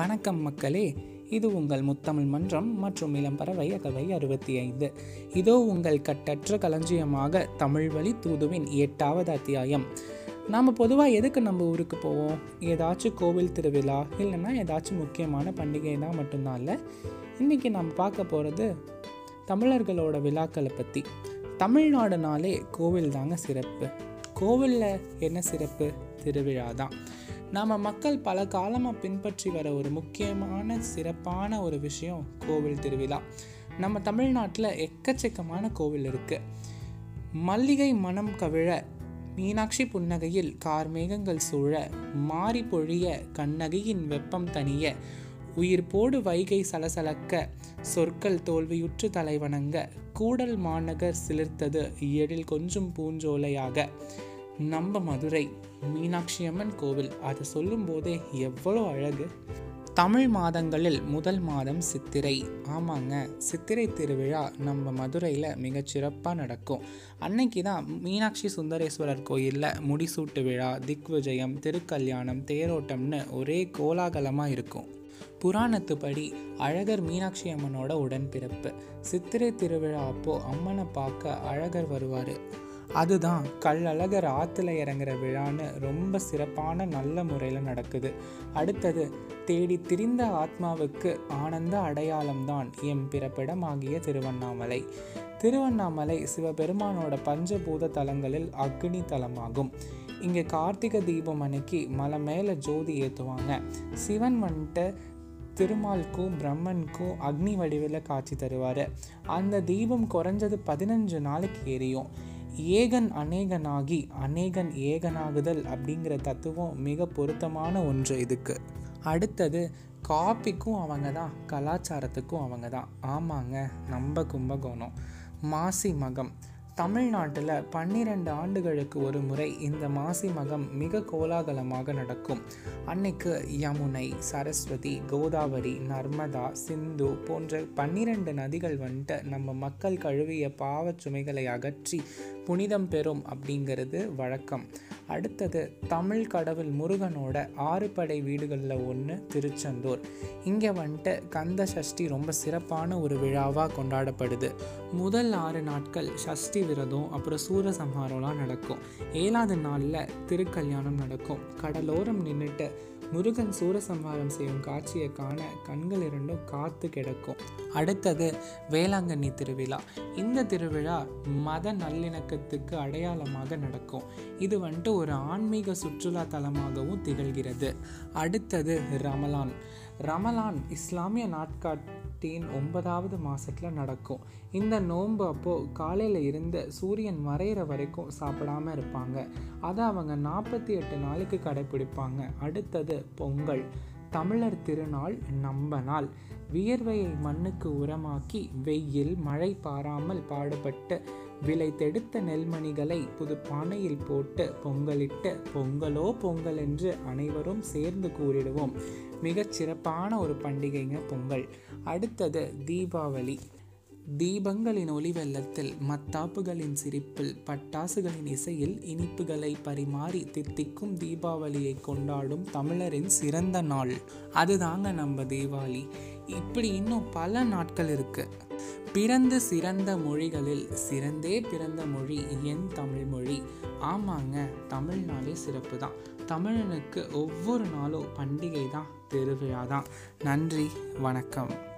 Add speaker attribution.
Speaker 1: வணக்கம் மக்களே. இது உங்கள் முத்தமிழ் மன்றம் மற்றும் இளம்பறவை அகவை அறுபத்தி ஐந்து. இதோ உங்கள் கட்டற்ற களஞ்சியமாக தமிழ் வழி தூதுவின் எட்டாவது அத்தியாயம். நாம் பொதுவாக எதுக்கு நம்ம ஊருக்கு போவோம்? ஏதாச்சும் கோவில் திருவிழா இல்லைன்னா ஏதாச்சும் முக்கியமான பண்டிகைனா மட்டும்தான் இல்லை. இன்றைக்கி நம்ம பார்க்க போகிறது தமிழர்களோட விழாக்களை பற்றி தமிழ்நாடுனாலே கோவில் தாங்க சிறப்பு. கோவிலில் என்ன சிறப்பு? திருவிழா தான். நாம் மக்கள் பல காலமாக பின்பற்றி வர ஒரு முக்கியமான சிறப்பான ஒரு விஷயம் கோவில் திருவிழா. நம்ம தமிழ்நாட்டில் எக்கச்சக்கமான கோவில் இருக்குது மல்லிகை மனம் கவிழ மீனாட்சி புன்னகையில் கார்மேகங்கள் சூழ மாறி பொழிய கண்ணகியின் வெப்பம் தனிய உயிர் போடு வைகை சலசலக்க சொற்கள் தோல்வியுற்று தலைவணங்க கூடல் மாநகர் சிலிர்த்தது எழில் கொஞ்சம் பூஞ்சோலையாக. நம்ம மதுரை மீனாட்சி அம்மன் கோவில். அதை சொல்லும்போதே எவ்வளோ அழகு. தமிழ் மாதங்களில் முதல் மாதம் சித்திரை. ஆமாங்க சித்திரை திருவிழா நம்ம மதுரையில் மிகச்சிறப்பாக நடக்கும். அன்னைக்கு தான் மீனாட்சி சுந்தரேஸ்வரர் கோயிலில் முடிசூட்டு விழா திக்விஜயம் திருக்கல்யாணம் தேரோட்டம்னு ஒரே கோலாகலமாக இருக்கும். புராணத்துப்படி அழகர் மீனாட்சி அம்மனோட உடன்பிறப்பு. சித்திரை திருவிழா அப்போ அம்மனை பார்க்க அழகர் வருவார். அதுதான் கல்லழகர் ஆற்றுல இறங்குற விழான்னு ரொம்ப சிறப்பான நல்ல முறையில் நடக்குது. அடுத்தது தேடி திரிந்த ஆத்மாவுக்கு ஆனந்த அடையாளம்தான் எம் பிறப்பிடமாகிய திருவண்ணாமலை. திருவண்ணாமலை சிவபெருமானோட பஞ்சபூத தலங்களில் அக்னி தலமாகும். இங்கே கார்த்திகை தீபம் அன்னைக்கு மலை மேலே ஜோதி ஏற்றுவாங்க சிவன் வந்துட்டு திருமால்க்கும் பிரம்மனுக்கும் அக்னி வடிவில் காட்சி தருவார். அந்த தீபம் குறைஞ்சது பதினஞ்சு நாளைக்கு எரியும். ஏகன் அநேகனாகி அநேகன் ஏகனாகுதல் அப்படிங்கிற தத்துவம் மிக பொருத்தமான ஒன்று இதுக்கு. அடுத்தது காப்பிக்கும் அவங்க தான் கலாச்சாரத்துக்கும் அவங்க தான் ஆமாங்க நம்ம கும்பகோணம். மாசி மகம். தமிழ்நாட்டில் பன்னிரண்டு ஆண்டுகளுக்கு ஒரு முறை இந்த மாசி மகம் மிக கோலாகலமாக நடக்கும். அன்னைக்கு யமுனை சரஸ்வதி கோதாவரி நர்மதா சிந்து போன்ற பன்னிரண்டு நதிகள் வந்துட்டு நம்ம மக்கள் கழுவிய பாவச் சுமைகளை அகற்றி புனிதம் பெறும் அப்படிங்கிறது வழக்கம். அடுத்தது தமிழ் கடவுள் முருகனோட ஆறு படை வீடுகளில் ஒன்று திருச்செந்தூர். இங்கே வந்துட்டு கந்த சஷ்டி ரொம்ப சிறப்பான ஒரு விழாவாக கொண்டாடப்படுது. முதல் ஆறு நாட்கள் சஷ்டி விரதம் அப்புறம் சூரசம்ஹாரம்லாம் நடக்கும். ஏழாவது நாளில் திருக்கல்யாணம் நடக்கும். கடலோரம் நின்றுட்டு முருகன் சூரசம்ஹாரம் செய்யும் காட்சியை காண கண்கள் இரண்டும் காத்து கிடக்கும். அடுத்தது வேளாங்கண்ணி திருவிழா. இந்த திருவிழா மத நல்லிணக்கத்துக்கு அடையாளமாக நடக்கும். இது வந்துட்டு ஒரு ஆன்மீக சுற்றுலா தலமாகவும் திகழ்கிறது. அடுத்தது ரமலான். ரமலான் இஸ்லாமிய நாட்காட்டின் ஒன்பதாவது மாதத்தில் நடக்கும். இந்த நோன்பு அப்போது காலையில் இருந்து சூரியன் மறையிற வரைக்கும் சாப்பிடாம இருப்பாங்க. அதை அவங்க நாற்பத்தி எட்டு நாளுக்கு கடைப்பிடிப்பாங்க அடுத்தது பொங்கல். தமிழர் திருநாள் நம்ப நாள் வியர்வையை மண்ணுக்கு உரமாக்கி வெயில் மழை பாராமல் பாடுபட்டு விளைத்தெடுத்த நெல்மணிகளை புது பானையில் போட்டு பொங்கலிட்டு பொங்கலோ பொங்கல் என்று அனைவரும் சேர்ந்து கூறிடுவோம். மிகச் சிறப்பான ஒரு பண்டிகைங்க பொங்கல். அடுத்தது தீபாவளி. தீபங்களின் ஒளி வெள்ளத்தில் மத்தாப்புகளின் சிரிப்பில் பட்டாசுகளின் இசையில் இனிப்புகளை பரிமாறி தித்திக்கும் தீபாவளியை கொண்டாடும் தமிழரின் சிறந்த நாள். அதுதாங்க நம்ம தீபாவளி. இப்படி இன்னும் பல நாட்கள் இருக்கு. பிறந்து சிறந்த மொழிகளில் சிறந்தே பிறந்த மொழி என் தமிழ் மொழி. ஆமாங்க தமிழ்நாளே சிறப்பு தான் தமிழனுக்கு ஒவ்வொரு நாளும் பண்டிகை தான் திருவிழா தான் நன்றி வணக்கம்.